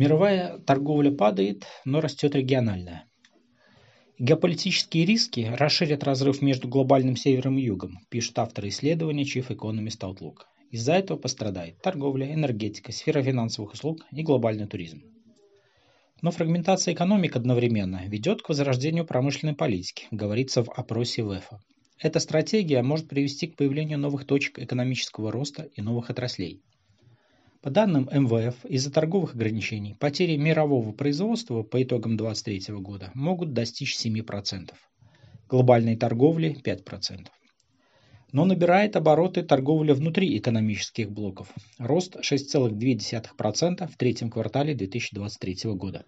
Мировая торговля падает, но растет региональная. Геополитические риски расширят разрыв между глобальным севером и югом, пишут авторы исследования Chief Economist Outlook. Из-за этого пострадает торговля, энергетика, сфера финансовых услуг и глобальный туризм. Но фрагментация экономик одновременно ведет к возрождению промышленной политики, говорится в опросе ВЭФа. Эта стратегия может привести к появлению новых точек экономического роста и новых отраслей. По данным МВФ, из-за торговых ограничений потери мирового производства по итогам 2023 года могут достичь 7%, глобальной торговли 5%. Но набирает обороты торговля внутри экономических блоков. Рост 6,2% в третьем квартале 2023 года.